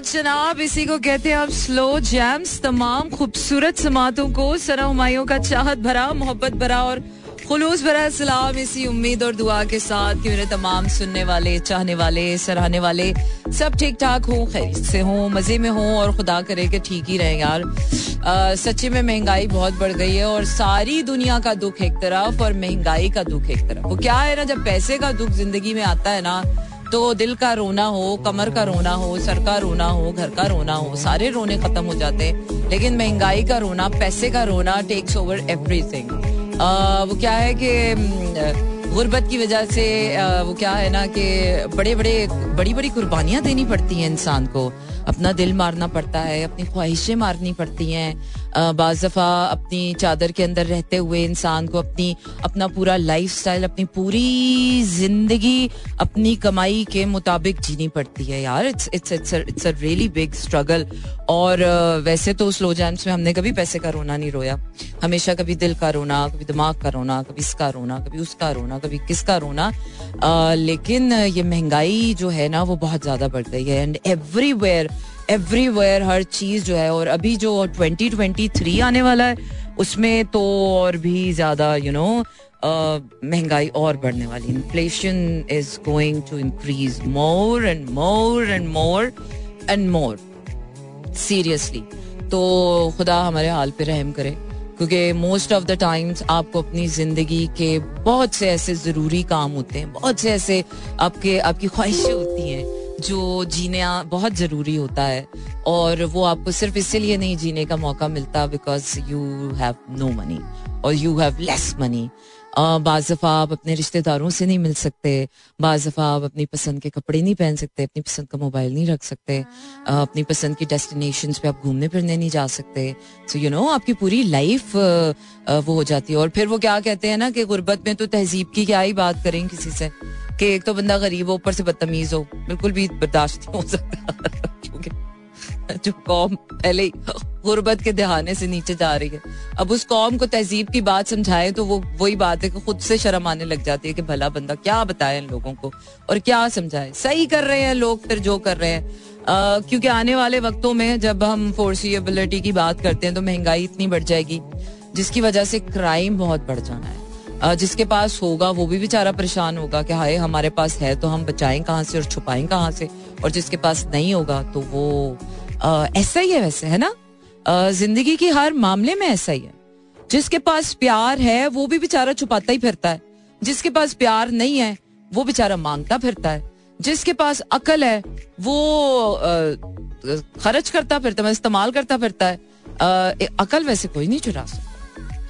जनाब, इसी को कहते हैं आप स्लो जैम्स तमाम खूबसूरत समातों को हुमायूं का चाहत भरा, मोहब्बत भरा और खुलूस भरा सलाम इसी उम्मीद और दुआ के साथ कि मेरे तमाम सुनने वाले, चाहने वाले, सराहने वाले सब ठीक ठाक हों खैर से हों, मज़े में हों और खुदा करे कि ठीक ही रहे यार। सच्ची में महँगाई बहुत बढ़ गई है और सारी दुनिया का दुख एक तरफ़ और महँगाई का दुख एक तरफ़। वो क्या है ना, जब पैसे का दुख ज़िंदगी में आता है ना तो दिल का रोना हो, कमर का रोना हो, सर का रोना हो, घर का रोना हो, सारे रोने खत्म हो जाते हैं। लेकिन महँगाई का रोना, पैसे का रोना टेक्स ओवर एवरी एवरीथिंग वो क्या है कि गुर्बत की वजह से वो क्या है ना कि बड़े बड़े बड़ी बड़ी कुर्बानियाँ देनी पड़ती हैं इंसान को। अपना दिल मारना पड़ता है, अपनी ख्वाहिशें मारनी पड़ती हैं। बाज दफ़ा अपनी चादर के अंदर रहते हुए इंसान को अपनी, अपना पूरा लाइफ स्टाइल अपनी पूरी ज़िंदगी, अपनी कमाई के मुताबिक जीनी पड़ती है यार। It's it's it's it's a really big struggle और वैसे तो स्लो जैम्स में हमने कभी पैसे का रोना नहीं रोया। हमेशा कभी दिल का रोना, कभी दिमाग का रोना, कभी इसका रोना, कभी उसका रोना, कभी किसका रोना। लेकिन ये महँगाई जो है ना, वो बहुत ज़्यादा बढ़ गई है। एंड एवरीवेयर एवरीवेयर हर चीज़ जो है, और अभी जो 2023 आने वाला है, उसमें तो और भी ज़्यादा यू नो महँगाई और बढ़ने वाली। Inflation is going to increase more and more and more and more seriously तो खुदा हमारे हाल पे रहम करे, क्योंकि मोस्ट ऑफ़ द टाइम्स आपको अपनी ज़िंदगी के बहुत से ऐसे ज़रूरी काम होते हैं, बहुत से ऐसे आपके, आपकी ख्वाहिशें होती हैं जो जीना बहुत ज़रूरी होता है। और वो आपको सिर्फ़ इसीलिए नहीं जीने का मौका मिलता because you have no money और यू हैव लेस मनी बाज़ दफ़ा आप अपने रिश्तेदारों से नहीं मिल सकते। बाज़ दफ़ा आप अपनी पसंद के कपड़े नहीं पहन सकते, अपनी पसंद का मोबाइल नहीं रख सकते। अपनी पसंद की डेस्टिनेशन पे आप घूमने फिरने नहीं जा सकते। सो यू नो आपकी पूरी लाइफ वो हो जाती है। और फिर वो क्या कहते हैं ना कि गुर्बत में तो तहजीब की क्या ही बात करें किसी से कि एक तो बंदा गरीब हो, ऊपर से बदतमीज हो, बिल्कुल भी बर्दाश्त नहीं हो सकता। जो कौम पहले ही गुर्बत के दहाने से नीचे जा रही है। अब उस कौम को तहजीब की बात समझाए तो वो वही बात है कि खुद से शर्म आने लग जाती है कि भला बंदा क्या बताए इन लोगों को और क्या समझाए। सही कर रहे हैं लोग, फिर जो कर रहे हैं। क्योंकि आने वाले वक्तों में जब हम फोर्सिएबिलिटी की बात करते हैं तो महँगाई इतनी बढ़ जाएगी, जिसकी वजह से क्राइम बहुत बढ़ जाना है। जिसके पास होगा, वो भी बेचारा परेशान होगा कि हाय, हमारे पास है तो हम बचाएँ कहाँ से और छुपाएँ कहाँ से? और जिसके पास नहीं होगा तो वो ऐसा ही है वैसे, है ना? ज़िंदगी की हर मामले में ऐसा ही है। जिसके पास प्यार है, वो भी बेचारा छुपाता ही फिरता है। जिसके पास प्यार नहीं है, वो बेचारा माँगता फिरता है। जिसके पास अकल है, वो खर्च करता फिरता है, इस्तेमाल करता फिरता है। अकल वैसे कोई नहीं चुरा सकता।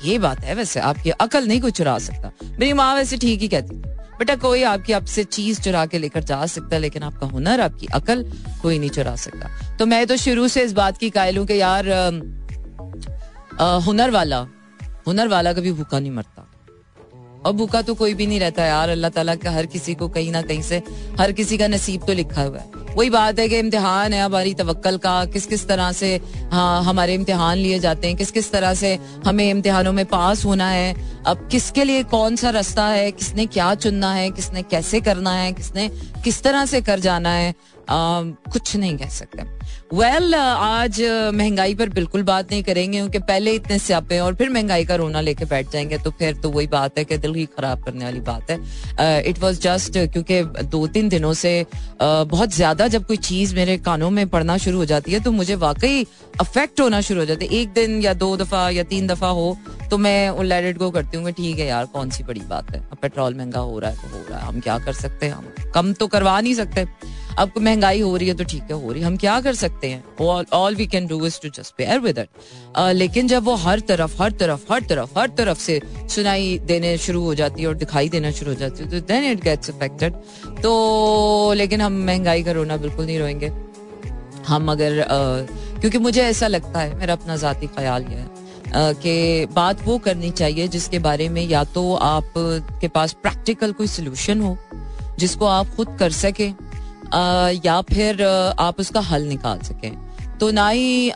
ये बात है वैसे, आपकी अकल नहीं कोई चुरा सकता। मेरी माँ वैसे ठीक ही कहती बेटा, कोई आपकी आपसे चीज़ चुरा के लेकर जा सकता, लेकिन आपका हुनर, आपकी अकल कोई नहीं चुरा सकता। तो मैं तो शुरू से इस बात की कायल हूँ कि यार हुनर वाला हुनर वाला कभी भूखा नहीं मरता। और भूखा तो कोई भी नहीं रहता यार, अल्लाह ताला का हर किसी को कहीं ना कहीं से हर किसी का नसीब तो लिखा हुआ है। वही बात है कि इम्तिहान है हमारी तवक्ल का किस किस तरह से हाँ हमारे इम्तिहान लिए जाते हैं किस किस तरह से हमें इम्तिहानों में पास होना है, अब किसके लिए कौन सा रास्ता है, किसने क्या चुनना है, किसने कैसे करना है, किसने किस तरह से कर जाना है कुछ नहीं कह सकते। वेल well, आज महँगाई पर बिल्कुल बात नहीं करेंगे क्योंकि पहले इतने स्यापे और फिर महँगाई का रोना लेके बैठ जाएँगे तो फिर तो वही बात है कि दिल ही खराब करने वाली बात है। इट वॉज़ जस्ट क्योंकि दो तीन दिनों से uh, बहुत ज़्यादा जब कोई चीज़ मेरे कानों में पड़ना शुरू हो जाती है तो मुझे वाकई अफेक्ट होना शुरू हो जाता है। एक दिन या दो दफ़ा या तीन दफ़ा हो तो मैं लेट इट गो करती हूँ ठीक है यार कौन सी बड़ी बात है? पेट्रोल महँगा हो रहा है तो हो रहा है। हम क्या कर सकते हैं? हम कम तो करवा नहीं सकते। अब महँगाई हो रही है तो ठीक है हो रही है। हम क्या कर सकते हैं? All we can do is to just bear with it लेकिन जब वो हर तरफ़ हर तरफ़ हर तरफ़ हर तरफ़ से सुनाई देने शुरू हो जाती है और दिखाई देना शुरू हो जाती है तो देन इट गेट्स अफेक्टेड तो लेकिन हम महँगाई का रोना बिल्कुल नहीं रोएँगे। हम अगर uh, क्योंकि मुझे ऐसा लगता है मेरा अपना जाती ख्याल यह है कि बात वो करनी चाहिए जिसके बारे में या तो आप के पास प्रैक्टिकल कोई सोल्यूशन हो जिसको आप खुद कर सके या फिर आप उसका हल निकाल सकें। तो ना ही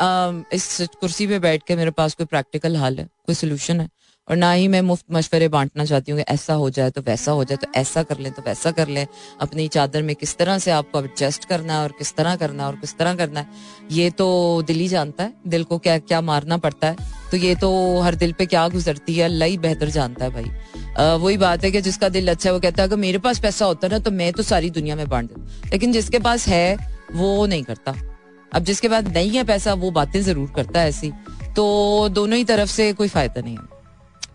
इस कुर्सी पे बैठ के मेरे पास कोई प्रैक्टिकल हल है, कोई सोल्यूशन है। और ना ही मैं मुफ़्त मशवरे बांटना चाहती हूँ कि ऐसा हो जाए तो वैसा हो जाए तो ऐसा कर लें तो वैसा कर लें। अपनी चादर में किस तरह से आपको एडजस्ट करना है और किस तरह करना है और किस तरह करना है, ये तो दिल ही जानता है। दिल को क्या क्या मारना पड़ता है? तो ये तो हर दिल पे क्या गुजरती है, अल्लाह ही बेहतर जानता है भाई। वही बात है कि जिसका दिल अच्छा है, वो कहता है, अगर मेरे पास पैसा होता ना तो मैं तो सारी दुनिया में बांट देता लेकिन जिसके पास है, वो नहीं करता। अब जिसके पास नहीं है पैसा, वो बातें ज़रूर करता है ऐसी। तो दोनों ही तरफ़ से कोई फ़ायदा नहीं है।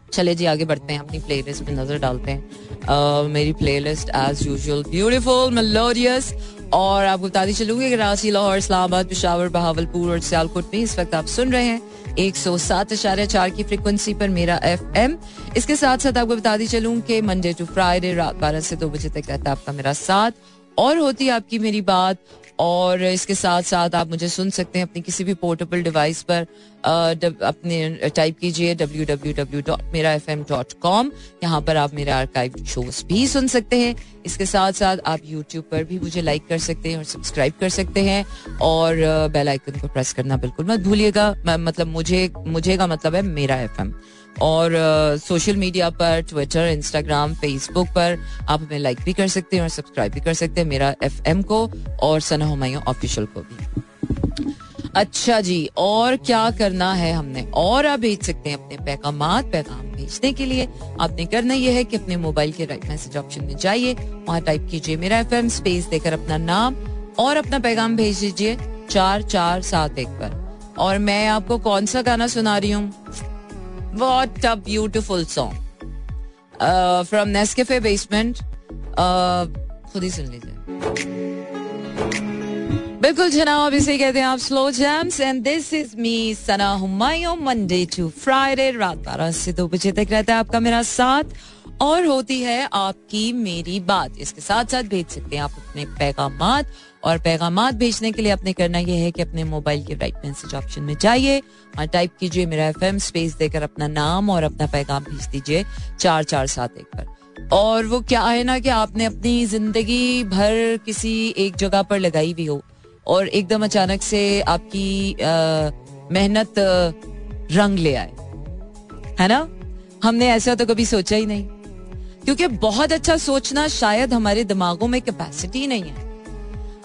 चले जी, आगे बढ़ते हैं, अपनी प्लेलिस्ट में नज़र डालते हैं। मेरी playlist as usual beautiful melodious और आपको बताती चलूँगी कि रांची, लाहौर, इस्लामाबाद, पिशावर, बहावलपुर और सियालकोट में इस वक्त आप सुन रहे हैं एक सौ सात इशारे चार की फ्रिक्वेंसी पर मेरा एफ़ एम इसके साथ साथ आपको बताती चलूँ कि मंडे टू फ्राइडे रात बारह से दो बजे तक रहता है आपका मेरा साथ। और होती आपकी मेरी बात, और इसके साथ साथ आप मुझे सुन सकते हैं अपनी किसी भी पोर्टेबल डिवाइस पर अपने टाइप कीजिए W W W dot Mera FM dot dot com यहाँ पर आप मेरे आर्काइव शोज़ भी सुन सकते हैं। इसके साथ साथ आप यूट्यूब पर भी मुझे लाइक कर सकते हैं और सब्सक्राइब कर सकते हैं, और बेल आइकन को प्रेस करना बिल्कुल मत भूलिएगा। मतलब मुझे मुझे का मतलब है मेरा एफ़ एम और सोशल मीडिया पर ट्विटर इंस्टाग्राम फेसबुक पर आप हमें लाइक भी कर सकते हैं और सब्सक्राइब भी कर सकते हैं मेरा एफ़ एम को और सना हमायूं ऑफिशियल को भी। अच्छा जी, और क्या करना है हमने? और आप भेज सकते हैं अपने पैगाम पैगाम भेजने के लिए। आपने करना यह है कि अपने मोबाइल के राइट मैसेज ऑप्शन में जाइए, वहाँ टाइप कीजिए मेरा एफ़ एम स्पेस देकर अपना नाम और अपना पैगाम भेज दीजिए, चार चार सात एक पर। और मैं आपको कौन सा गाना सुना रही हूँ? What a beautiful song. Uh, from Nescafe Basement. Uh, खुद ही सुन लीजिए बिल्कुल जनाब इसे कहते हैं आप slow jams and this is me Sana Humayun Monday to Friday रात बारह से दो बजे तक रहता है आपका मेरा साथ और होती है आपकी मेरी बात। इसके साथ साथ भेज सकते हैं आप अपने पैगाम और पैगाम भेजने के लिए आपने करना यह है कि अपने मोबाइल के राइट मैसेज ऑप्शन में जाइए। और टाइप कीजिए मेरा एफएम स्पेस देकर अपना नाम और अपना पैगाम भेज दीजिए चार चार सात एक पर। और वो क्या है ना कि आपने अपनी ज़िंदगी भर किसी एक जगह पर लगाई भी हो और एकदम अचानक से आपकी मेहनत रंग ले आए। है ना? हमने ऐसा तो कभी सोचा ही नहीं। क्योंकि बहुत अच्छा सोचना शायद हमारे दिमागों में कैपेसिटी नहीं है।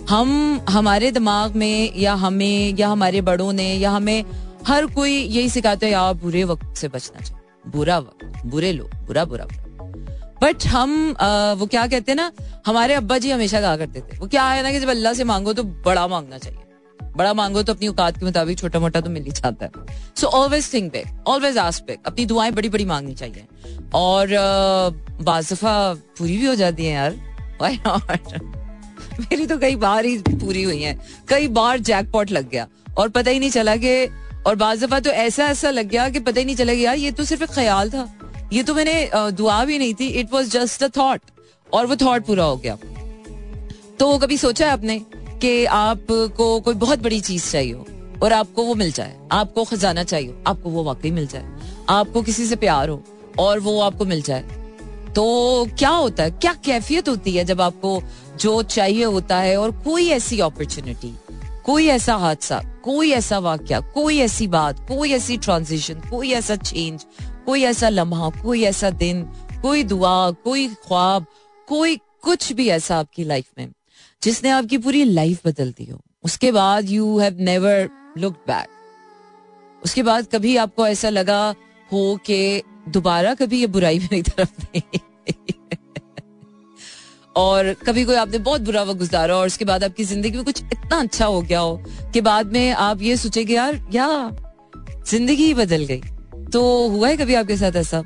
हम हमारे दिमाग में या हमें या हमारे बड़ों ने या हमें हर कोई यही सिखाते हैं यार बुरे वक्त से बचना चाहिए बुरा वक्त बुरे लोग बुरा बुरा वक्त। बट हम आ, वो क्या कहते हैं ना हमारे अब्बा जी हमेशा कहा करते थे। वो क्या है ना कि जब अल्लाह से मांगो तो बड़ा मांगना चाहिए। बड़ा मांगो तो अपनी औकात के मुताबिक छोटा मोटा तो मिल ही जाता है। So always think back always ask back अपनी दुआएँ बड़ी बड़ी मांगनी चाहिए। और बाजफा पूरी भी हो जाती है यार। मेरी तो कई बार ही पूरी हुई है। कई बार जैकपॉट लग गया। और पता ही नहीं चला कि, और बाज दफ़ा तो ऐसा ऐसा लग गया कि पता ही नहीं चला यार, ये तो सिर्फ़ एक ख्याल था। ये तो मैंने दुआ भी नहीं थी। It was just a thought और वो थॉट पूरा हो गया। तो वो कभी सोचा है आपने? कि आपको कोई बहुत बड़ी चीज़ चाहिए हो और आपको वो मिल जाए, आपको खजाना चाहिए आपको वो वाकई मिल जाए, आपको किसी से प्यार हो और वो आपको मिल जाए तो क्या होता है, क्या कैफियत होती है जब आपको जो चाहिए होता है और कोई ऐसी अपॉर्चुनिटी कोई ऐसा हादसा, कोई ऐसा वाक्य, कोई ऐसी बात, कोई ऐसी ट्रांजिशन कोई ऐसा चेंज कोई ऐसा लम्हा, कोई ऐसा दिन, कोई दुआ, कोई ख्वाब, कोई कुछ भी ऐसा आपकी लाइफ में जिसने आपकी पूरी लाइफ बदल दी हो। उसके बाद you have never look back उसके बाद कभी आपको ऐसा लगा हो कि दोबारा कभी ये बुराई मेरी तरफ़ नहीं और कभी कोई आपने बहुत बुरा वक्त गुजारा और उसके बाद आपकी ज़िंदगी में कुछ इतना अच्छा हो गया हो कि बाद में आप ये सोचेंगे यार, या, ज़िंदगी ही बदल गई। तो हुआ है कभी आपके साथ ऐसा?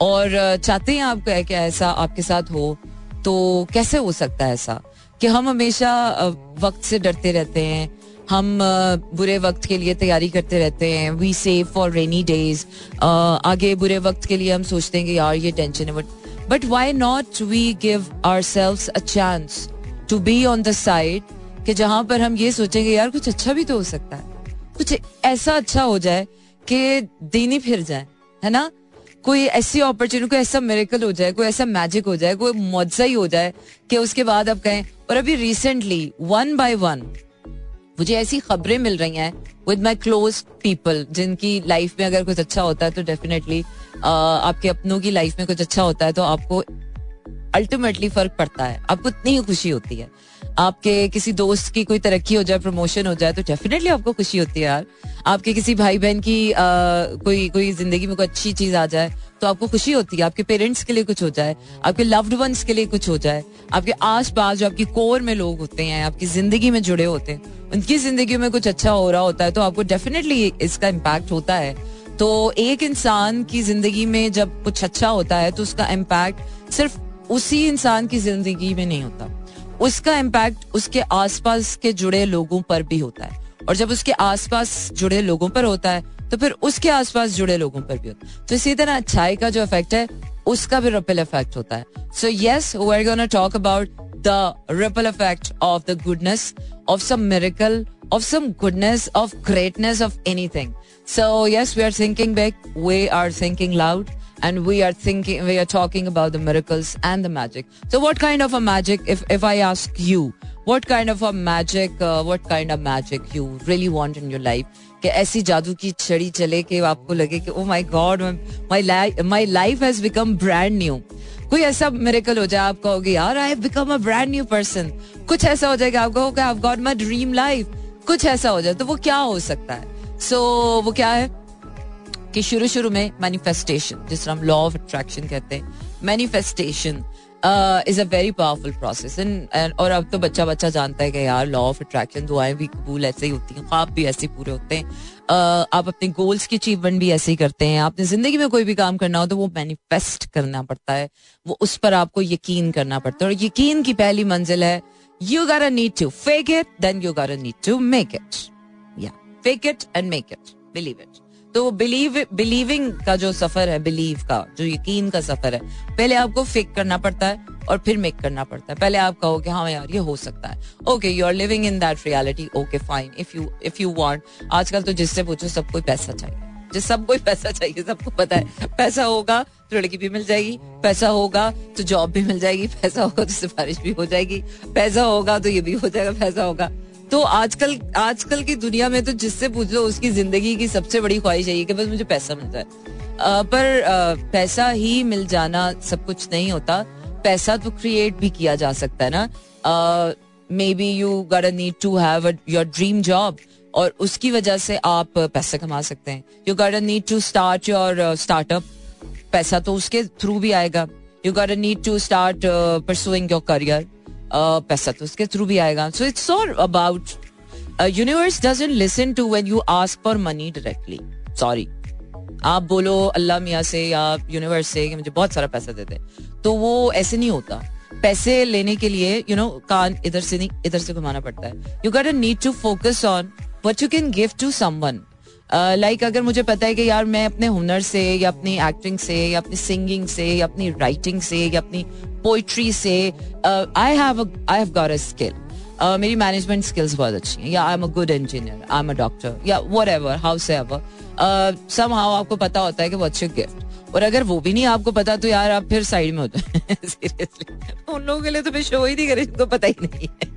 और चाहते हैं आप कि ऐसा आपके साथ हो? तो कैसे हो सकता है ऐसा? कि हम हमेशा वक्त से डरते रहते हैं, हम बुरे वक्त के लिए तैयारी करते रहते हैं we save for rainy days आगे बुरे वक्त के लिए हम सोचते हैं कि यार ये टेंशन है but but why not we give ourselves a chance to be on the side कि जहाँ पर हम ये सोचेंगे, यार, कुछ अच्छा भी तो हो सकता है। कुछ ऐसा अच्छा हो जाए कि दिन ही फिर जाए। है ना? कोई ऐसी अपॉर्चुनिटी कोई ऐसा मेरेकल हो जाए, कोई ऐसा मैजिक हो जाए, कोई मुआवजा ही हो जाए कि उसके बाद आप कहें, और अभी रिसेंटली वन बाय वन मुझे ऐसी खबरें मिल रही हैं विद माई क्लोज पीपल जिनकी लाइफ में अगर कुछ अच्छा होता है तो डेफिनेटली आपके अपनों की लाइफ में कुछ अच्छा होता है तो आपको अल्टीमेटली फ़र्क पड़ता है। आपको इतनी ही खुशी होती है। आपके किसी दोस्त की कोई तरक्की हो जाए प्रमोशन हो जाए तो डेफिनेटली आपको खुशी होती है यार। आपके किसी भाई बहन की आ, कोई कोई ज़िंदगी में कोई अच्छी चीज़ आ जाए तो आपको खुशी होती है। आपके पेरेंट्स के लिए कुछ हो जाए आपके लव्ड वंस के लिए कुछ हो जाए आपके आस पास जो आपकी कोर में लोग होते हैं आपकी ज़िंदगी में जुड़े होते हैं उनकी ज़िंदगी में कुछ अच्छा हो रहा होता है तो आपको डेफिनेटली इसका इम्पैक्ट होता है। तो एक इंसान की ज़िंदगी में जब कुछ अच्छा होता है तो उसका इम्पैक्ट सिर्फ़ उसी इंसान की ज़िंदगी में नहीं होता। उसका इम्पैक्ट उसके आसपास के जुड़े लोगों पर भी होता है। और जब उसके आसपास जुड़े लोगों पर होता है तो फिर उसके आसपास जुड़े लोगों पर भी होता है। तो इसी तरह अच्छाई का जो इफ़ेक्ट है, उसका भी रिपल इफ़ेक्ट होता है। So yes we are talk about the ripple effect of the goodness of some miracle of some goodness of greatness of anything so yes we are thinking back we are thinking loud and we are thinking we are talking about the miracles and the magic so what kind of a magic if if i ask you what kind of a magic uh, what kind of magic you really want in your life कि ऐसी जादू की छड़ी चले कि आपको लगे कि oh my God my life my life has become brand new कोई ऐसा मेरेकल हो जाए आप कहोगे यार I have become a brand new person कुछ ऐसा हो जाएगा आप कहोगे I have got my dream life कुछ ऐसा हो जाए तो वो क्या हो सकता है सो so, वो क्या है कि शुरू शुरू में मैनिफेस्टेशन जिस हम लॉ ऑफ़ अट्रैक्शन कहते हैं manifestation is a very powerful process और अब तो बच्चा बच्चा जानता है कि यार लॉ ऑफ़ अट्रैक्शन दुआएँ भी कबूल ऐसे ही होती हैं ख्वाब भी ऐसे पूरे होते हैं। Uh, आप अपने गोल्स की अचीवमेंट भी ऐसे ही करते हैं। आपने ज़िंदगी में कोई भी काम करना हो तो वो मैनिफेस्ट करना पड़ता है। वो उस पर आपको यकीन करना पड़ता है। और यकीन की पहली मंजिल है you got need to fake it then you got need to make it या fake it and make it believe it तो बिलीव बिलीविंग का जो सफ़र है बिलीव का, जो यकीन का सफ़र है, पहले आपको फेक करना पड़ता है और फिर मेक करना पड़ता है। पहले आप कहो कि हाँ यार, ये हो सकता है। Okay you are living in that reality okay fine if you if you want आजकल तो जिससे पूछो, सबको पैसा चाहिए। जिस, सबको पैसा चाहिए, सबको पता है। पैसा होगा तो लड़की भी मिल जाएगी, पैसा होगा तो जॉब भी मिल जाएगी, पैसा होगा तो सिफारिश भी हो जाएगी, पैसा होगा तो ये भी हो जाएगा, पैसा होगा। तो आजकल आजकल की दुनिया में तो जिससे पूछ लो उसकी ज़िंदगी की सबसे बड़ी ख्वाहिश है कि बस मुझे पैसा मिल जाए पर आ, पैसा ही मिल जाना सब कुछ नहीं होता। पैसा तो क्रिएट भी किया जा सकता है ना। Maybe you got need to have your dream job और उसकी वजह से आप पैसा कमा सकते हैं। You got need to start your startup पैसा तो उसके थ्रू भी आएगा। You got need to start pursuing your career पैसा तो उसके थ्रू भी आएगा। So it's all about universe listen to when you ask for money directly sorry आप बोलो, अल्लाह मियाँ से या यूनिवर्स से कि मुझे बहुत सारा पैसा दे दे। तो वो ऐसे नहीं होता। पैसे लेने के लिए यू नो कान इधर से नहीं, इधर से घुमाना पड़ता है। You got need to focus on what you can give to someone like अगर मुझे पता है कि यार मैं अपने हुनर से, या अपनी एक्टिंग से, या अपनी सिंगिंग से, या अपनी राइटिंग से, या अपनी पोइट्री से I have I have got a skill मेरी मैनेजमेंट स्किल्स बहुत अच्छी हैं. या I am a good engineer I am a doctor या whatever house ever somehow आपको पता होता है कि वो अच्छे गिफ्ट और अगर वो भी नहीं आपको पता तो यार आप फिर साइड में होते हैं. सीरियसली उन लोगों के लिए तो मैं शो ही नहीं करे, जिनको पता ही नहीं है.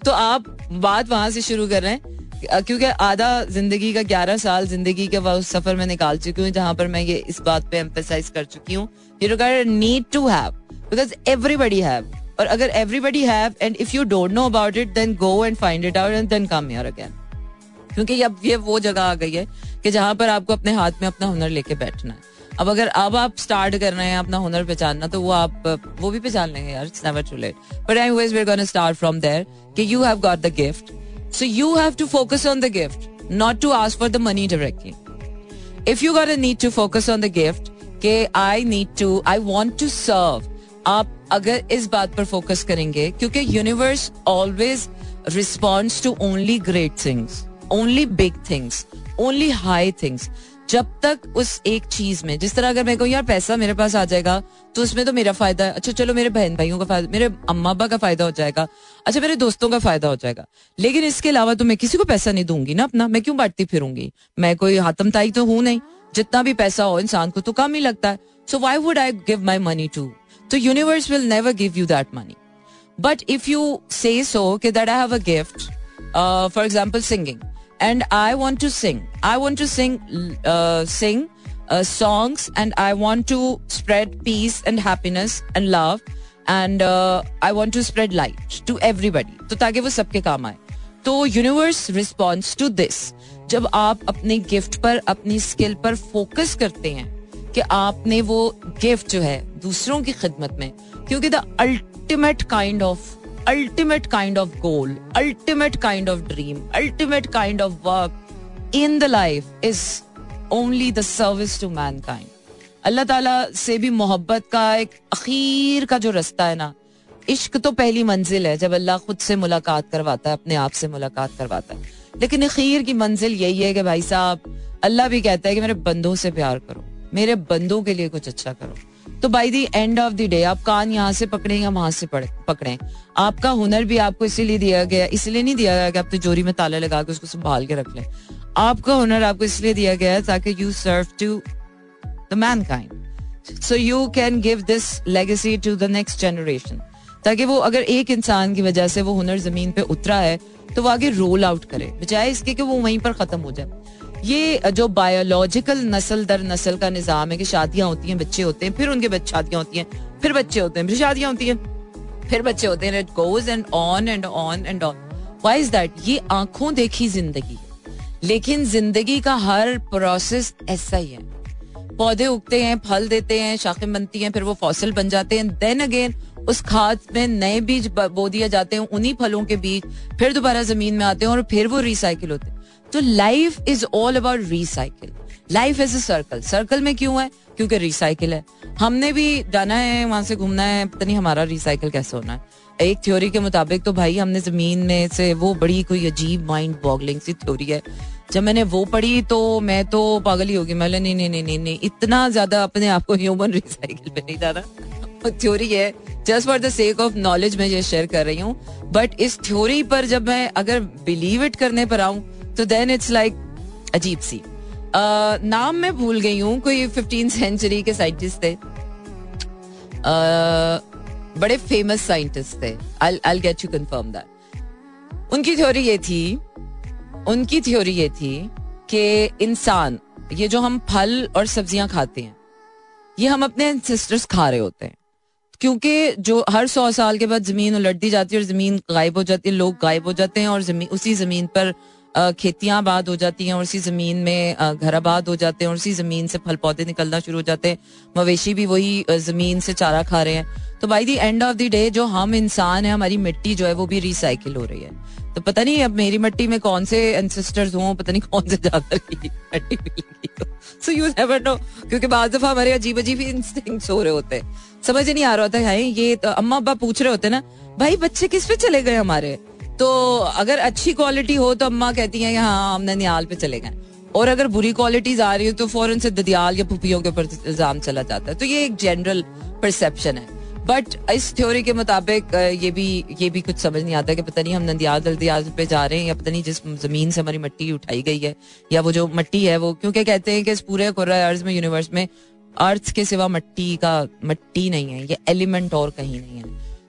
तो आप बात वहाँ से शुरू कर रहे हैं. क्योंकि आधा ज़िंदगी का ग्यारह साल ज़िंदगी के उस सफ़र में निकाल चुकी हूँ, जहाँ पर मैं ये इस बात पे एम्फेसाइज कर चुकी हूँ you need to have because everybody have और अगर everybody have and if you don't know about it then go and find it out and then come here again क्योंकि अब ये वो जगह आ गई है कि जहाँ पर आपको अपने हाथ में अपना हुनर लेके बैठना है। अब अगर अब आप स्टार्ट कर रहे हैं अपना हुनर पहचानना तो वो आप, वो भी पहचान लेंगे यार it's never too late but anyways we're gonna start from there कि you have got the gift So you have to focus on the gift, not to ask for the money directly. If you got a need to focus on the gift, कि I need to, I want to serve, आप अगर इस बात पर focus करेंगे क्योंकि universe always responds to only great things only big things only high things जब तक उस एक चीज़ में जिस तरह अगर मैं कहूँ यार पैसा मेरे पास आ जाएगा तो उसमें तो मेरा फ़ायदा है। अच्छा चलो मेरे बहन भाइयों का फ़ायदा मेरे अम्मा अब्बा का फ़ायदा हो जाएगा। अच्छा मेरे दोस्तों का फ़ायदा हो जाएगा। लेकिन इसके अलावा तो मैं किसी को पैसा नहीं दूँगी ना अपना मैं क्यों बांटती फिरूँगी? मैं कोई हाथम ताई तो हूँ नहीं। जितना भी पैसा हो इंसान को तो कम ही लगता है। So why would I give my money to तो universe will never give you that money but if you say so कि that I have a gift for example singing I want to sing. I want to sing, uh, sing songs and I want to spread peace and happiness and love and I want to spread light to everybody तो ताकि वो सबके काम आए। तो universe response to this जब आप अपने गिफ्ट पर, अपनी स्किल पर फोकस करते हैं कि आपने वो गिफ्ट जो है दूसरों की खिदमत में, क्योंकि the ultimate kind of ultimate kind of goal ultimate kind of dream ultimate kind of work in the life is only the service to mankind Allah Taala से भी मोहब्बत का एक अखीर का जो रास्ता है ना, इश्क तो पहली मंजिल है जब अल्लाह खुद से मुलाकात करवाता है, अपने आप से मुलाकात करवाता है। लेकिन अखीर की मंजिल यही है कि भाई साहब, अल्लाह भी कहता है कि मेरे बंदों से प्यार करो, मेरे बंदों के लिए कुछ अच्छा करो। तो by the end of the day आप कान यहाँ से पकड़े या वहाँ से पकड़े। आपका हुनर भी आपको इसीलिए दिया गया, इसलिए नहीं दिया गया कि आप तिजोरी में ताला लगा के उसको संभाल के रख लें। आपका हुनर आपको इसलिए दिया गया ताकि you serve to the mankind so you can give this legacy to the next generation ताकि वो अगर एक इंसान की वजह से वो हुनर ज़मीन पे उतरा है तो वो आगे रोल आउट करे। बजाय इसके कि वो वहीं पर खत्म हो जाए। ये जो बायोलॉजिकल नस्ल दर नस्ल का निज़ाम है कि शादियाँ होती हैं, बच्चे होते हैं, फिर उनके बच्चे शादियाँ होती हैं, फिर बच्चे होते हैं, फिर शादियाँ होती हैं, फिर बच्चे होते हैं it goes on and on and on why is that that ये आँखों देखी ज़िंदगी। लेकिन ज़िंदगी का हर प्रोसेस ऐसा ही है। पौधे उगते हैं, फल देते हैं, शाखें बनती हैं, फिर वो फॉसिल बन जाते हैं। देन अगेन उस खाद में नए बीज बो दिए जाते हैं, उन्हीं फलों के बीज फिर दोबारा ज़मीन में आते हैं और फिर वो रिसाइकिल होते हैं। तो life is all about recycle life is a circle circle में क्यों है? क्योंकि रिसाइकिल है। हमने भी जाना है, वहाँ से घूमना है, पता नहीं हमारा रिसाइकिल कैसे होना है। एक थ्योरी के मुताबिक तो भाई हमने ज़मीन में से वो बड़ी कोई अजीब माइंड बॉगलिंग सी थ्योरी है। जब मैंने वो पढ़ी तो मैं तो पागल ही होगी मैं नहीं नहीं नहीं नहीं इतना ज़्यादा अपने आप को ह्यूमन रिसाइकिल पे नहीं जाना। थ्योरी है just for the sake of knowledge मैं ये शेयर कर रही हूँ। बट इस थ्योरी पर जब मैं अगर बिलीव इट करने पर आऊँ तो देन इट्स लाइक अजीब सी। uh, नाम मैं भूल गई हूँ कोई फिफ्टीन सेंचुरी के साइंटिस्ट थे। बड़े फ़ेमस साइंटिस्ट थे। I get you confirm that उनकी थ्योरी ये थी, उनकी थ्योरी ये थी कि इंसान, ये जो हम फल और सब्ज़ियाँ खाते हैं, ये हम अपने एंसेस्टर्स खा रहे होते हैं। क्योंकि जो हर सौ साल के बाद ज़मीन उलटती जाती है और ज़मीन गायब हो जाती है, लोग गायब हो जाते हैं और ज़मीन उसी ज़मीन पर खेतियाँ आबाद हो जाती हैं और उसी ज़मीन में घर आबाद हो जाते हैं और उसी ज़मीन से फल पौधे निकलना शुरू हो जाते हैं। मवेशी भी वही ज़मीन से चारा खा रहे हैं। तो by the end of the day जो हम इंसान है, हमारी मिट्टी जो है, वो भी रिसाइकिल हो रही है। तो पता नहीं, अब मेरी मिट्टी में कौन से एंसेस्टर्स हों, पता नहीं कौन से मिलेगी सो यू नेवर नो क्योंकि बाद दफ़ा हमारे अजीब अजीब इंस्टिंक्ट्स हो रहे होते हैं। समझ नहीं आ रहा होता है ये तो अम्मा अब्बा पूछ रहे होते ना, भाई, बच्चे किस पे चले गए हमारे? तो अगर अच्छी क्वालिटी हो तो अम्मा कहती हैं हाँ हम ननियाल पे चले गए। और अगर बुरी क्वालिटीज आ रही हो तो फ़ौरन से ददियाल या पुपियों के ऊपर इल्ज़ाम चला जाता है। तो ये एक जनरल परसेप्शन है। बट इस थ्योरी के मुताबिक ये भी ये भी कुछ समझ नहीं आता कि पता नहीं हम नंदियाल दलदियाल पे जा रहे हैं या पता नहीं जिस ज़मीन से हमारी मट्टी उठाई गई है या वो जो मट्टी है वो, क्योंकि कहते हैं कि इस पूरे अर्ज़ में यूनिवर्स में अर्थ के सिवा मट्टी का, मट्टी नहीं है, ये एलिमेंट और कहीं नहीं है।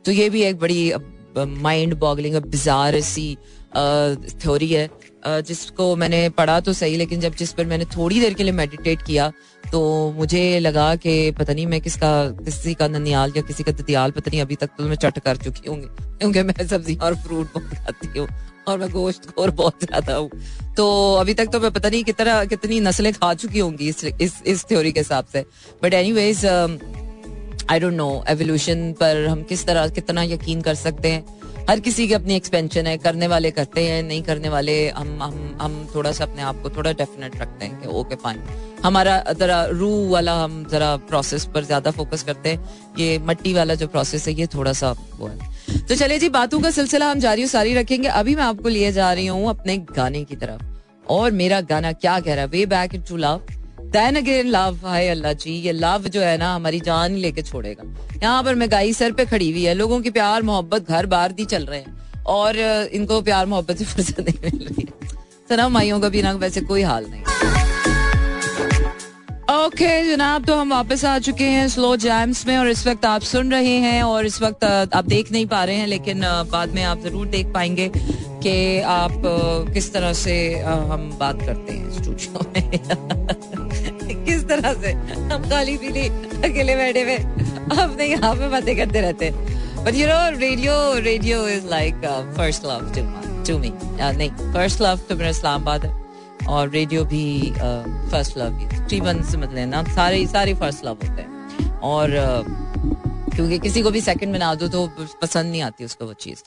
तो ये भी एक बड़ी माइंड बॉगलिंग बिजार सी थ्योरी है। जिसको मैंने पढ़ा तो सही, लेकिन जब जिस पर मैंने थोड़ी देर के लिए मेडिटेट किया तो मुझे लगा कि पता नहीं मैं किसका, किसी का ननियाल या किसी का दतियाल पता नहीं अभी तक तो मैं चट कर चुकी हूँ क्योंकि मैं सब्ज़ी और फ्रूट बहुत खाती हूँ और मैं गोश्त और बहुत ज़्यादा हूँ। तो अभी तक तो मैं पता नहीं कितना, कितनी नस्लें खा चुकी होंगी इस इस इस थ्योरी के हिसाब से। But anyways I don't know evolution पर हम किस तरह, कितना यकीन कर सकते हैं? हर किसी की अपनी एक्सपेंशन है, करने वाले करते हैं, नहीं करने वाले हम हम हम थोड़ा सा अपने आप को थोड़ा डेफिनेट रखते हैं कि ओके फाइन हमारा जरा रू वाला हम जरा प्रोसेस पर ज़्यादा फोकस करते हैं, ये मट्टी वाला जो प्रोसेस है, ये थोड़ा सा वो है। तो चलिए जी, बातों का सिलसिला हम जारी सारी रखेंगे। अभी मैं आपको लिए जा रही हूँ अपने गाने की तरफ़। और मेरा गाना क्या कह रहा है? Way back to love then again love हाय अल्लाह जी ये लव जो है ना हमारी जान ही लेके छोड़ेगा। यहाँ पर महँगाई सर पे खड़ी हुई है लोगों की प्यार मोहब्बत घर बार दी चल रहे हैं। और इनको प्यार मोहब्बत से फुर्सत नहीं मिल रही है। सनम माइयों का भी ना वैसे कोई हाल नहीं। ओके okay, जनाब तो हम वापस आ चुके हैं स्लो जैम्स में और इस वक्त आप सुन रहे हैं और इस वक्त आप देख नहीं पा रहे हैं लेकिन बाद में आप ज़रूर देख पाएँगे कि आप किस तरह से हम बात करते हैं स्टूडियो में। तरह से। हम खाली पीली अकेले बैठे हुए। अपने यहाँ पे बातें करते रहते but you know radio radio is like first love to to me नहीं फ़र्स्ट लव तो मेरा इस्लामाबाद है। और रेडियो भी फ़र्स्ट लव तकरीबन समझ लेना सारे सारे फ़र्स्ट लव होते हैं। और uh, क्योंकि किसी को भी सेकंड बना दो तो पसंद नहीं आती उसको वो चीज़।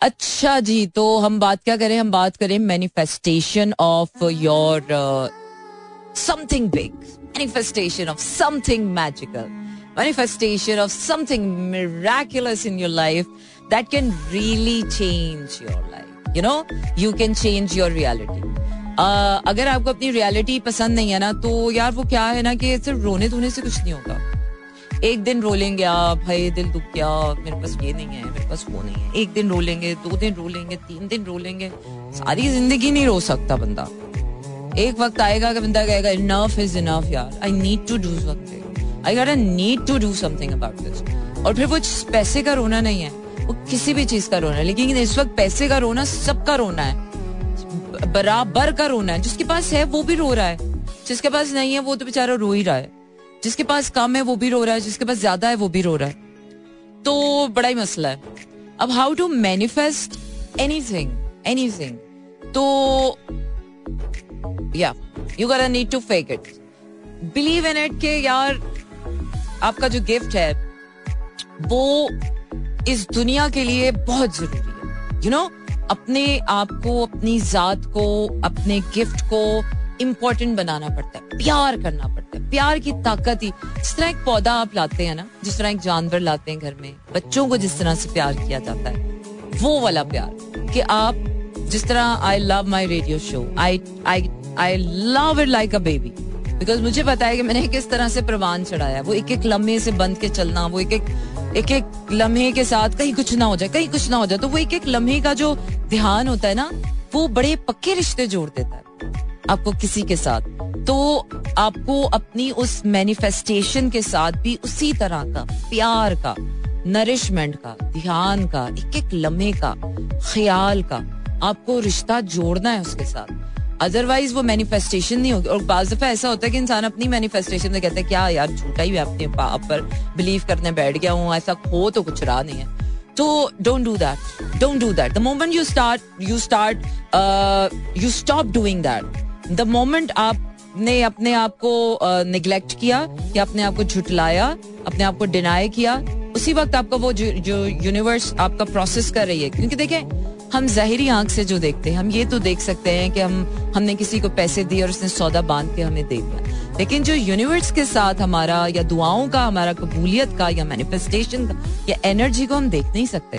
अच्छा जी तो हम बात क्या करें? हम बात करें manifestation of your something big manifestation of something magical manifestation of something miraculous in your life that can really change your life you know you can change your reality अगर आपको अपनी रियलिटी पसंद नहीं है ना तो यार वो क्या है ना कि सिर्फ़ रोने धोने से कुछ नहीं होगा। एक दिन रो लेंगे आप भाई दिल दुख गया, मेरे पास ये नहीं है, मेरे पास वो नहीं है। एक दिन रो लेंगे दो दिन रो लेंगे तीन दिन रो लेंगे सारी ज़िंदगी नहीं रो सकता बंदा। एक वक्त आएगा कि बंदा कहेगा इनफ इज़ इनफ यार. I need to do something I got need to do something about this और फिर वो पैसे का रोना नहीं है. वो किसी भी चीज़ का रोना है. लेकिन इस वक्त पैसे का रोना सबका रोना है. बराबर का रोना है. जिसके पास है, वो भी रो रहा है. जिसके पास नहीं है, वो तो बेचारा रो ही रहा है. जिसके पास कम है, वो भी रो रहा है. जिसके पास ज़्यादा है, वो भी रो रहा है. तो बड़ा ही मसला है. अब how to manifest anything anything तो या you gotta need to fake it believe in it के यार आपका जो गिफ्ट है वो इस दुनिया के लिए बहुत ज़रूरी है। यू you नो know, अपने आप को अपनी जात को अपने गिफ्ट को इम्पोर्टेंट बनाना पड़ता है प्यार करना पड़ता है। प्यार की ताकत ही जिस तरह एक पौधा आप लाते हैं ना जिस तरह एक जानवर लाते हैं घर में बच्चों को जिस तरह से प्यार किया जाता है वो वाला प्यार कि आप जिस तरह I love my radio show I I I love it like a baby because मुझे पता है कि मैंने किस तरह से प्रवान चढ़ाया वो एक एक लम्हे से बंद के चलना, वो एक एक एक एक लम्हे के साथ कहीं कुछ ना हो जाए, कहीं कुछ ना हो जाए तो वो एक एक लम्हे का जो ध्यान होता है ना, वो बड़े पक्के रिश्ते जोड़ देता है आपको किसी के साथ। तो आपको अपनी उस मैनिफेस्टेशन के साथ भी उसी तरह का, प्यार का नरिशमेंट का, ध्यान का एक एक लम्हे का, ख्याल का आपको रिश्ता जोड़ना है उसके साथ। अदरवाइज़ वो मैनिफेस्टेशन नहीं होगी। और बाज दफ़ा ऐसा होता है कि इंसान अपनी मैनिफेस्टेशन में कहते हैं क्या यार, झूठा ही अपने आप पर बिलीव करने बैठ गया हूँ, ऐसा हो तो कुछ रहा नहीं है। तो don't do that don't do that the moment you start you start you stop doing that the moment आपने अपने आप को निग्लेक्ट किया या अपने आप को झुटलाया, अपने आप को डिनाई किया, उसी वक्त आपका वो जो यूनिवर्स आपका प्रोसेस कर रही है। क्योंकि देखें हम जहरी आँख से जो देखते हैं, हम ये तो देख सकते हैं कि हम, हमने किसी को पैसे दिए और उसने सौदा बाँध के हमें दे दिया। लेकिन जो यूनिवर्स के साथ हमारा, या दुआओं का, हमारा कबूलियत का, या मैनिफेस्टेशन का, या एनर्जी को हम देख नहीं सकते।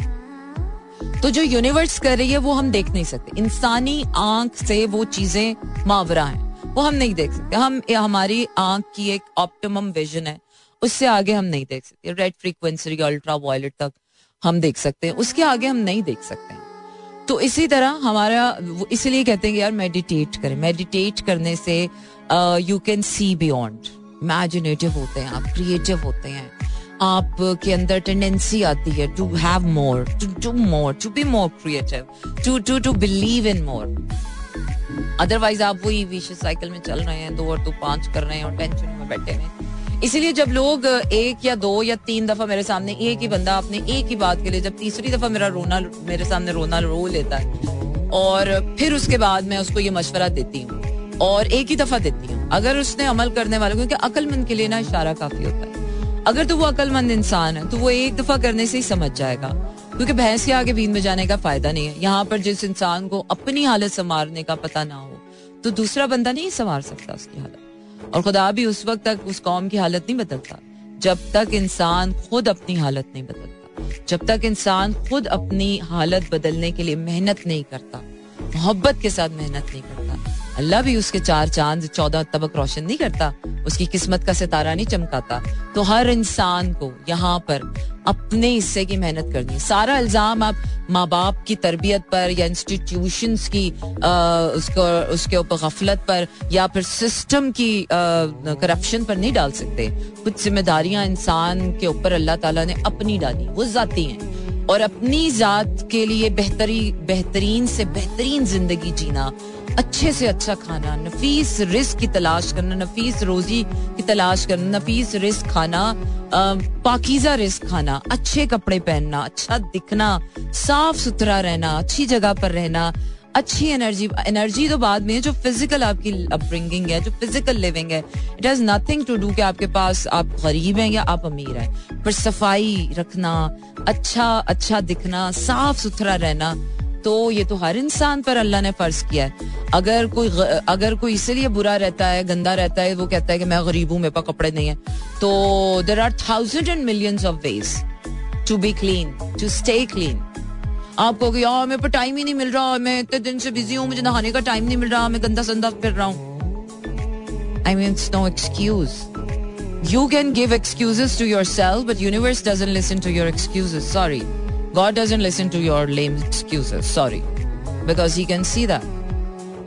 तो जो यूनिवर्स कर रही है, वो हम देख नहीं सकते। इंसानी आँख से वो चीज़ें मावरा हैं। वो हम नहीं देख सकते। हम हमारी आँख की एक ऑप्टिमम विजन है। उससे आगे हम नहीं देख सकते। रेड फ्रीक्वेंसी अल्ट्रा वायलेट तक हम देख सकते हैं। उसके आगे हम नहीं देख सकते। तो इसी तरह हमारा इसलिए कहते हैं यार मेडिटेट करें। मेडिटेट करने से you can see beyond imaginative होते हैं, आप क्रिएटिव होते हैं। आप के अंदर टेंडेंसी आती है to have more to do more to be more creative to to to believe in more otherwise आप वही विश साइकिल में चल रहे हैं, दो और दो पाँच कर रहे हैं और टेंशन में बैठे हैं। इसीलिए जब लोग एक या दो या तीन दफ़ा मेरे सामने, एक ही बंदा अपने एक ही बात के लिए, जब तीसरी दफ़ा मेरा रोना, मेरे सामने रोना रो लेता है, और फिर उसके बाद मैं उसको ये मशवरा देती हूँ, और एक ही दफ़ा देती हूँ, अगर उसने अमल करने वाले, क्योंकि अकलमंद के लिए ना इशारा काफ़ी होता है, अगर तो वो अकलमंद इंसान है तो वो एक दफ़ा करने से ही समझ जाएगा, क्योंकि भैंस के आगे बीन में जाने का फ़ायदा नहीं है, यहाँ पर जिस इंसान को अपनी हालत संवारने का पता ना हो तो दूसरा बंदा नहीं संवार सकता उसकी हालत। और खुदा भी उस वक्त तक उस कौम की हालत नहीं बदलता। जब तक इंसान खुद अपनी हालत नहीं बदलता, जब तक इंसान खुद अपनी हालत बदलने के लिए मेहनत नहीं करता, मोहब्बत के साथ मेहनत नहीं करता। अल्लाह भी उसके चार चाँद, चौदह तबक रोशन नहीं करता। उसकी किस्मत का सितारा नहीं चमकाता। तो हर इंसान को यहाँ पर अपने हिस्से की मेहनत करनी है। सारा इल्ज़ाम आप माँ बाप की तरबियत पर या इंस्टीट्यूशन की उसको, उसके ऊपर गफलत पर या फिर सिस्टम की करप्शन पर नहीं डाल सकते। कुछ जिम्मेदारियाँ इंसान के ऊपर अल्लाह ताला ने अपनी डाली। वो जाती हैं। और अपनी जात के लिए बेहतरी, बेहतरीन से बेहतरीन ज़िंदगी जीना, अच्छे से अच्छा खाना, नफीस रिस्क की तलाश करना, नफीस रोजी की तलाश करना, नफीस रिस्क खाना पाकिजा रिस्क खाना, अच्छे कपड़े पहनना अच्छा दिखना, साफ़ सुथरा रहना, अच्छी जगह पर रहना अच्छी एनर्जी एनर्जी तो बाद में जो फ़िज़िकल आपकी अपब्रिंगिंग है, जो फ़िज़िकल लिविंग है it has nothing to do कि आपके पास आप गरीब हैं या आप अमीर हैं। पर सफ़ाई रखना अच्छा अच्छा दिखना, साफ़ सुथरा रहना तो ये तो हर इंसान पर अल्लाह ने फ़र्ज़ किया है। अगर कोई अगर कोई इसलिए बुरा रहता है, गंदा रहता है, वो कहता है कि मैं गरीब हूँ, मेरे पास कपड़े नहीं है। तो there are thousand and millions of ways to be clean to stay clean आप कहोगे यार मेरे पर टाइम ही नहीं मिल रहा, मैं इतने दिन से बिज़ी हूँ, मुझे नहाने का टाइम नहीं मिल रहा, मैं गंदा संदा फिर रहा हूँ। I mean no excuse you can give excuses to yourself but universe doesn't listen to your excuses sorry God doesn't listen to your lame excuses sorry because he can see that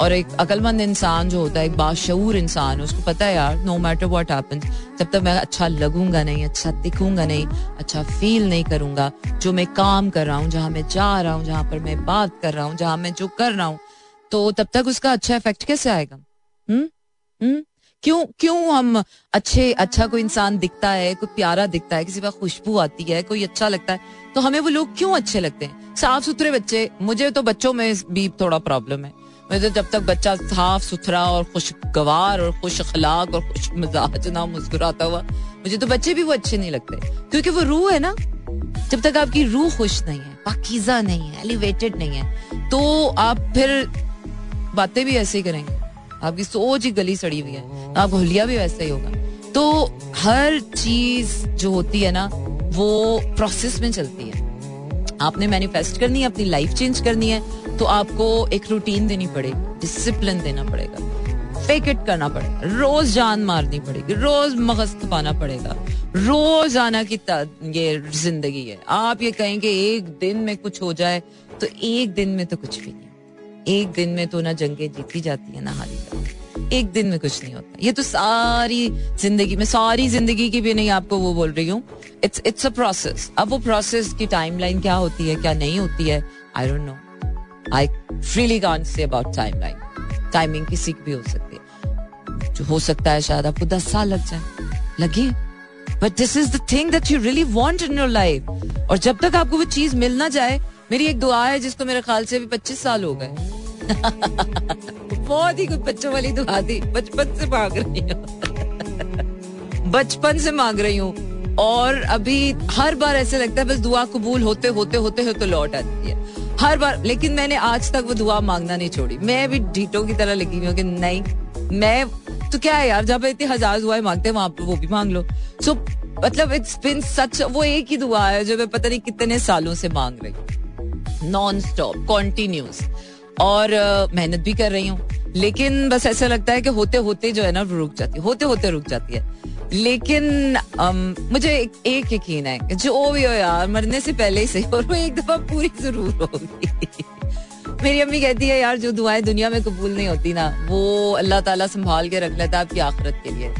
और एक अकलमंद इंसान जो होता है, एक बाशूर इंसान, उसको पता है यार नो मैटर वॉट हैपन जब तक मैं अच्छा लगूँगा नहीं अच्छा दिखूँगा नहीं अच्छा फील नहीं करूँगा, जो मैं काम कर रहा हूँ, जहाँ मैं जा रहा हूँ, जहाँ पर मैं बात कर रहा हूँ, जहाँ मैं जो कर रहा हूँ तो तब तक उसका अच्छा इफ़ेक्ट कैसे आएगा? हम्म? हम्म? क्यों क्यों हम अच्छे अच्छा कोई इंसान दिखता है, कोई प्यारा दिखता है, किसी का खुशबू आती है, कोई अच्छा लगता है तो हमें वो लोग क्यों अच्छे लगते हैं? साफ़ सुथरे बच्चे, मुझे तो बच्चों में भी थोड़ा प्रॉब्लम है। मुझे जब तक बच्चा साफ़ सुथरा और खुशगवार और खुश अखलाक और खुश मिजाज ना मुस्कुराता हुआ, मुझे तो बच्चे भी वो अच्छे नहीं लगते, क्योंकि वो रूह है ना। जब तक आपकी रूह खुश नहीं है, पाकिजा नहीं है एलिवेटेड नहीं है तो आप फिर बातें भी ऐसे ही करेंगे। आपकी सोच ही गली सड़ी हुई है, आप होलिया भी वैसा ही होगा। तो हर चीज़ जो होती है ना, वो प्रोसेस में चलती है। आपने मैनिफेस्ट करनी है, अपनी लाइफ चेंज करनी है तो आपको एक रूटीन देनी पड़ेगी डिसिप्लिन देना पड़ेगा। फेक इट करना पड़ेगा। रोज जान मारनी पड़ेगी, रोज मगज खपाना पड़ेगा। रोज आना की ये ज़िंदगी है। आप ये कहें कि एक दिन में कुछ हो जाए तो एक दिन में तो कुछ भी नहीं। एक दिन में तो ना जंगे जीती जाती है, ना हारी जाती एक दिन में कुछ नहीं होता। ये तो सारी ज़िंदगी, में सारी ज़िंदगी की भी नहीं आपको वो बोल रही हूँ। इट्स इट्स अ प्रोसेस अब वो प्रोसेस की टाइमलाइन क्या होती है, क्या नहीं होती है? I don't know I freely can't say about timeline timing किसी की भी हो सकती है। जो हो सकता है शायद आपको दस साल लग जाए। लगे। But this is the thing that you really want in your life और जब तक आपको वो चीज़ मिल ना जाए, मेरी एक दुआ है जिसको मेरे ख्याल से भी पच्चीस साल हो गए। बहुत ही कुछ बच्चों वाली दुआ थी। बचपन से मांग रही हूँ। बचपन से मांग रही हूँ। और अभी हर बार ऐसे लगता है बस दुआ कबूल होते होते होते होते लौट आती है। हर बार, लेकिन मैंने आज तक वो दुआ मांगना नहीं छोड़ी। मैं भी ढीटों की तरह लगी हुई हूँ कि नहीं, मैं तो क्या है यार जब इतनी हज़ार दुआएँ मांगते हैं, वहाँ पर वो भी मांग लो। सो मतलब इट्स बिन सच वो एक ही दुआ है जो मैं पता नहीं कितने सालों से मांग रही नॉन स्टॉप कॉन्टिन्यूस और मेहनत भी कर रही हूँ। लेकिन बस ऐसा लगता है कि होते होते जो है ना रुक जाती है। होते होते रुक जाती है। लेकिन um, मुझे एक, एक यकीन है जो भी हो यार मरने से पहले ही सही और वो एक दफ़ा पूरी ज़रूर होगी। मेरी अम्मी कहती है यार जो दुआएँ दुनिया में कबूल नहीं होती ना वो अल्लाह ताला संभाल के रख लेता है आपकी आखिरत के लिए।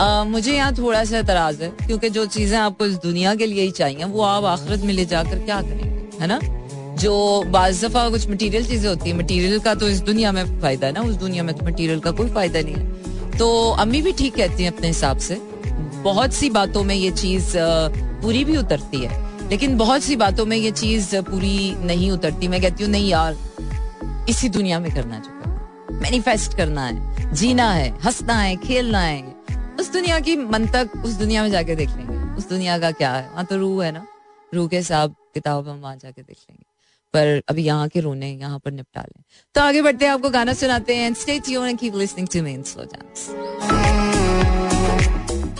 आ, मुझे यहाँ थोड़ा सा एतराज़ है क्योंकि जो चीज़ें आपको इस दुनिया के लिए ही चाहिए वो आप आखिरत में ले जाकर क्या करेंगे है ना? जो बाज दफ़ा कुछ मटेरियल चीज़ें होती है मटेरियल का तो इस दुनिया में फ़ायदा है ना उस दुनिया में तो मटेरियल का कोई फ़ायदा नहीं है। तो अम्मी भी ठीक कहती हैं अपने हिसाब से। बहुत सी बातों में ये चीज़ पूरी भी उतरती है। लेकिन बहुत सी बातों में ये चीज़ पूरी नहीं उतरती। मैं कहती हूँ, नहीं यार, इसी दुनिया में करना चाहिए मैनिफेस्ट करना है। जीना है, हंसना है, खेलना है। उस दुनिया की मन तक उस दुनिया में जाके देख लेंगे। उस दुनिया का क्या है? वहाँ तो रूह है ना। रूह के हिसाब किताब हम वहाँ जाके देख लेंगे। पर अभी यहाँ के रोने, यहाँ पर निपटा लें तो आगे बढ़ते हैं, आपको गाना सुनाते हैं। Stay tune and keep listening to main slow jams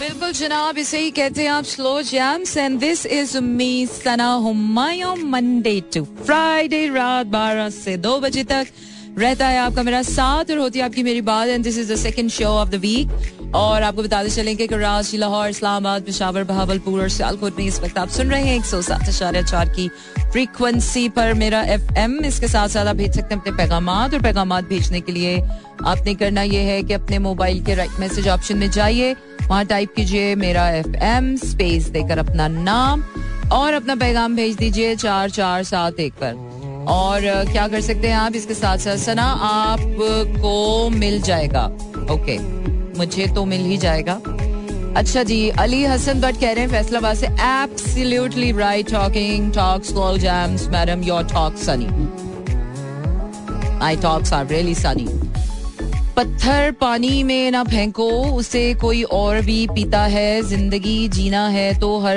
बिल्कुल जनाब, इसे ही कहते हैं आप slow jams and this is me Sana Humayun Monday to Friday रात बारह से दो बजे तक। रहता है आपका मेरा साथ और होती है आपकी मेरी बात and this is the second show of the week और आपको बताते चलें कि कराची लाहौर, इस्लामाबाद, पिशावर, बहावलपुर और सियालकोट में इस वक्त आप सुन रहे हैं एक सौ सात अशार्य चार की फ्रीक्वेंसी पर मेरा एफ़ एम इसके साथ साथ आप भेज सकते हैं अपने पैगाम और पैगाम भेजने के लिए आपने करना यह है कि अपने मोबाइल के राइट मैसेज ऑप्शन में जाइए, वहाँ टाइप कीजिए मेरा एफ़ एम स्पेस देकर अपना नाम और अपना पैगाम भेज दीजिए चार चार सात एक पर। और क्या कर सकते हैं आप इसके साथ साथ? सना, आपको मिल जाएगा। ओके, मुझे तो मिल ही जाएगा। अच्छा जी, अली हसन बट कह रहे हैं, फैसलाबाद से absolutely right talking talks call jams madam your talk sunny I talks are really sunny पत्थर पानी में ना फेंको, उसे कोई और भी पीता है, ज़िंदगी जीना है तो हर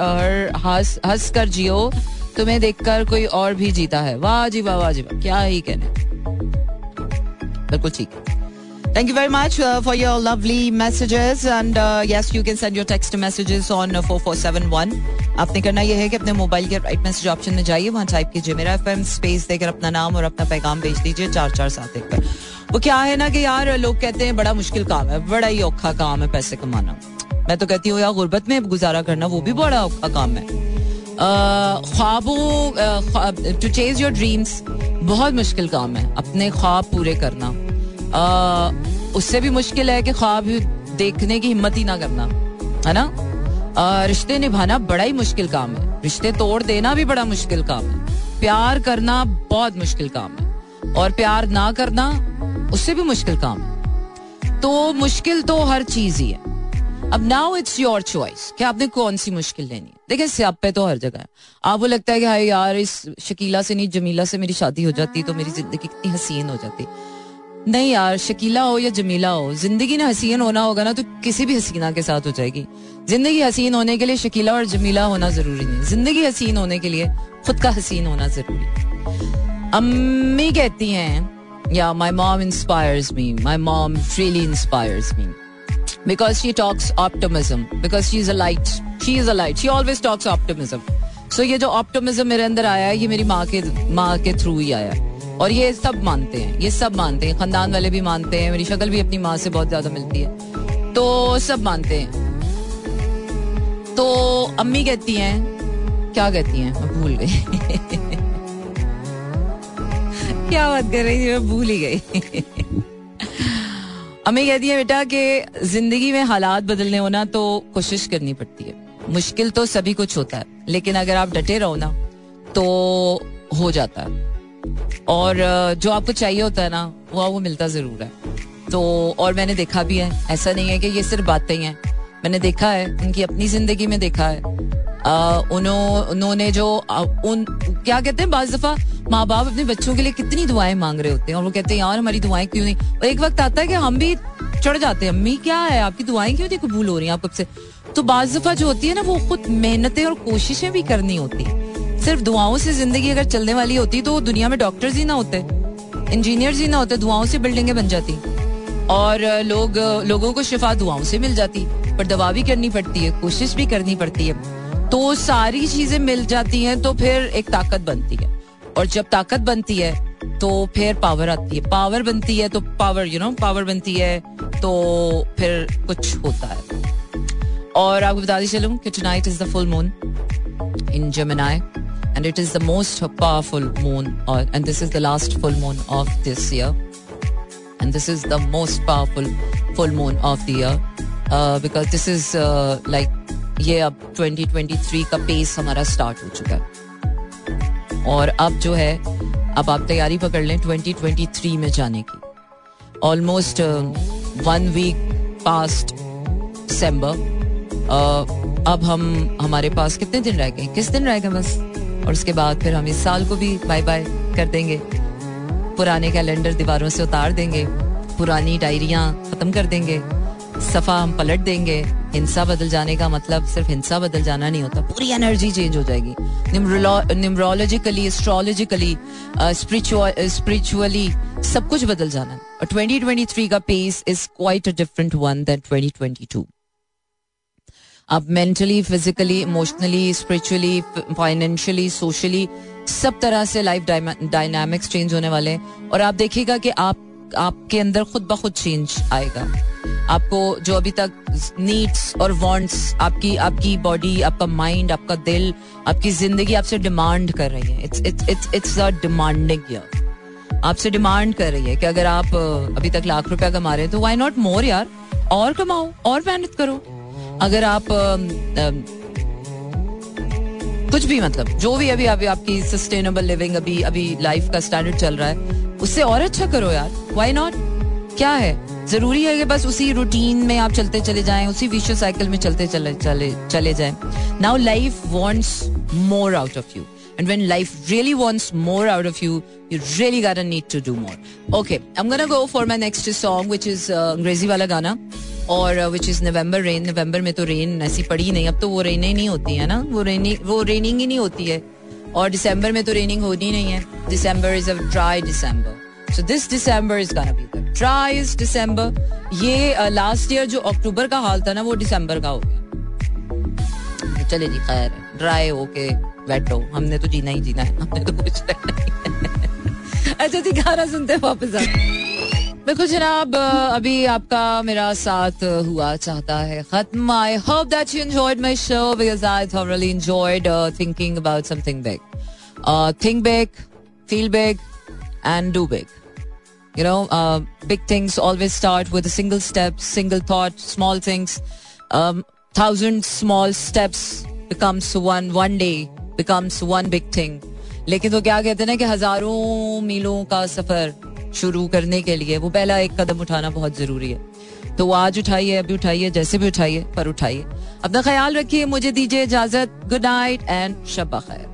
हर, हंस हंस कर जियो। तुम्हें देखकर कोई और भी जीता है। वाह जी वाह वाह जी वाह। क्या ही कहने। बिल्कुल ठीक है। Thank you very much uh, for your lovely messages and uh, yes you can send your text messages on uh, 4471 आपने करना यह है कि अपने मोबाइल के राइट मैसेज ऑप्शन में जाइए वहाँ टाइप कीजिए मेरा एफएम स्पेस देकर अपना नाम और अपना पैगाम भेज दीजिए चार चार सात एक पर। वो क्या है ना कि यार लोग कहते हैं बड़ा मुश्किल काम है बड़ा ही औखा काम है पैसे कमाना। मैं तो कहती हूँ यार गुर्बत में गुजारा करना वो भी बड़ा औखा काम है। ख्वाबों टू चेज योर ड्रीम्स बहुत मुश्किल काम है, अपने ख्वाब पूरे करना। उससे भी मुश्किल है कि ख्वाब देखने की हिम्मत ही ना करना, है ना? रिश्ते निभाना बड़ा ही मुश्किल काम है। रिश्ते तोड़ देना भी बड़ा मुश्किल काम है। प्यार करना बहुत मुश्किल काम है। और प्यार ना करना, उससे भी मुश्किल काम है। तो मुश्किल तो हर चीज़ ही है। अब नाउ इट्स योर चॉइस कि आपने कौन सी मुश्किल लेनी है। देखिए स्यापे तो हर जगह है। आपको लगता है कि हाय यार, इस शकीला से नहीं, जमीला से मेरी शादी हो जाती तो मेरी ज़िंदगी कितनी हसीन हो जाती। नहीं यार, शकीला हो या जमीला हो, ज़िंदगी ने हसीन होना होगा ना तो किसी भी हसीना के साथ हो जाएगी। ज़िंदगी हसीन होने के लिए शकीला और जमीला होना ज़रूरी नहीं। ज़िंदगी हसीन होने के लिए खुद का हसीन होना ज़रूरी। अम्मी कहती हैं या my mom inspires me my mom really inspires me because she talks optimism. Because she's a light. She is a light. She always talks optimism. So ये जो optimism मेरे अंदर आया है, ये मेरी माँ के माँ के थ्रू ही आया और ये सब मानते हैं। ये सब मानते हैं। खानदान वाले भी मानते हैं। मेरी शक्ल भी अपनी माँ से बहुत ज़्यादा मिलती है। तो सब मानते हैं। तो अम्मी कहती हैं, क्या कहती हैं? मैं भूल गई। क्या बात कर रही थी? मैं भूल ही गई। अम्मी कहती है बेटा, कि ज़िंदगी में हालात बदलने होना तो कोशिश करनी पड़ती है। मुश्किल तो सभी कुछ होता है, लेकिन अगर आप डटे रहो ना तो हो जाता है। और, जो आपको चाहिए होता है ना, वो आपको मिलता ज़रूर है। तो और मैंने देखा भी है, ऐसा नहीं है कि ये सिर्फ़ बातें हैं। मैंने देखा है, उनकी अपनी ज़िंदगी में देखा है। उन्होंने जो उन, क्या कहते हैं, बाज दफ़ा माँ बाप अपने बच्चों के लिए कितनी दुआएँ मांग रहे होते हैं, और वो कहते हैं, यार, हमारी दुआएँ क्यों नहीं? और एक वक्त आता है कि हम भी चढ़ जाते हैं, अम्मी, क्या है? आपकी दुआएँ क्यों नहीं कबूल हो रही हैं आप कब से? तो बाज दफ़ा जो होती है ना, वो खुद मेहनतें और कोशिशें भी करनी होती सिर्फ़ दुआओं से ज़िंदगी अगर चलने वाली होती तो दुनिया में डॉक्टर्स ही ना होते, इंजीनियर्स ही ना होते, दुआओं से बिल्डिंगें बन जाती, और लोग, लोगों को शिफा दुआओं से मिल जाती। पर दवा भी करनी पड़ती है कोशिश भी करनी पड़ती है। तो सारी चीज़ें मिल जाती हैं तो फिर एक ताकत बनती है। और जब ताकत बनती है तो फिर पावर आती है। पावर बनती है तो पावर यू नो पावर बनती है तो फिर कुछ होता है। और आपको बता दी चलूँ कि tonight is the full moon in Gemini and it is the most powerful moon or, and this is the last full moon of this year. And this is the most powerful full moon of the year. Uh, this is like ये अब 2023 का pace हमारा start हो चुका है। और अब जो है अब आप तैयारी पकड़ लें 2023 में जाने की। Almost one week past December अब हम हमारे पास कितने दिन रह गए? किस दिन रह गए बस? और उसके बाद फिर हम इस साल को भी बाय बाय कर देंगे। पुराने कैलेंडर दीवारों से उतार देंगे पुरानी डायरिया खत्म कर देंगे। सफ़ा हम पलट देंगे, हिंसा बदल जाने का मतलब सिर्फ़ हिंसा बदल जाना नहीं होता, पूरी एनर्जी चेंज हो जाएगी। निमरोलॉजिकली एस्ट्रोलॉजिकली स्पिरिचुअली सब कुछ बदल जाना। और 2023 का pace is quite a different one than 2022 अब mentally physically emotionally spiritually financially socially सब तरह से लाइफ डायनामिक्स चेंज होने वाले हैं। और आप देखिएगा कि आप आपके अंदर खुद ब खुद चेंज आएगा। आपको जो अभी तक नीड्स और वांट्स आपकी आपकी बॉडी आपका माइंड आपका दिल, आपकी ज़िंदगी आपसे डिमांड कर रही है। It's it's it's it's a demanding year आपसे डिमांड कर रही है कि अगर आप अभी तक लाख रुपया कमा रहे हैं तो व्हाई नॉट मोर यार? और कमाओ, और मेहनत करो। अगर आप कुछ भी मतलब जो भी अभी अभी आपकी सस्टेनेबल लिविंग अभी अभी लाइफ का स्टैंडर्ड चल रहा है उससे और अच्छा करो यार। वाई नॉट क्या है? ज़रूरी है कि बस उसी रूटीन में आप चलते चले जाएँ उसी विश्व साइकिल में चलते चले चले चले जाएँ। Now life wants more out of you And when life really wants more out of you, you really gotta need to do more. Okay, I'm gonna go for my next song, which is uh, अंग्रेज़ी वाला गाना। और which is November rain नवंबर में तो rain ऐसी पड़ी नहीं। अब तो वो रेन नहीं होती है ना? वो रेनिंग वो रेनिंग ही नहीं होती है। और दिसंबर में तो रेनिंग होनी नहीं है। December is a dry December so this December is gonna be good dry is December ये लास्ट uh, ईयर जो अक्टूबर का हाल था ना वो दिसंबर का हो गया। चले जी खैर ड्राई होके बैठो हमने तो जीना ही जीना है हमने तो कुछ अच्छा जी गाना सुनते वापस आ बिल्कुल जनाब अभी आपका मेरा साथ हुआ चाहता है खत्म I hope that you enjoyed my show because I thoroughly enjoyed thinking about something big think big feel big and do big uh, big things always start with a single step single thought small things um, thousand small steps becomes one one day becomes one big thing लेकिन तो क्या कहते हैं ना कि हज़ारों मीलों का सफ़र शुरू करने के लिए। वो पहला एक कदम उठाना बहुत ज़रूरी है। तो वो आज उठाइए, अभी उठाइए, जैसे भी उठाइए, पर उठाइए। अपना ख्याल रखिए, मुझे दीजिए इजाज़त। गुड नाइट एंड शब खैर।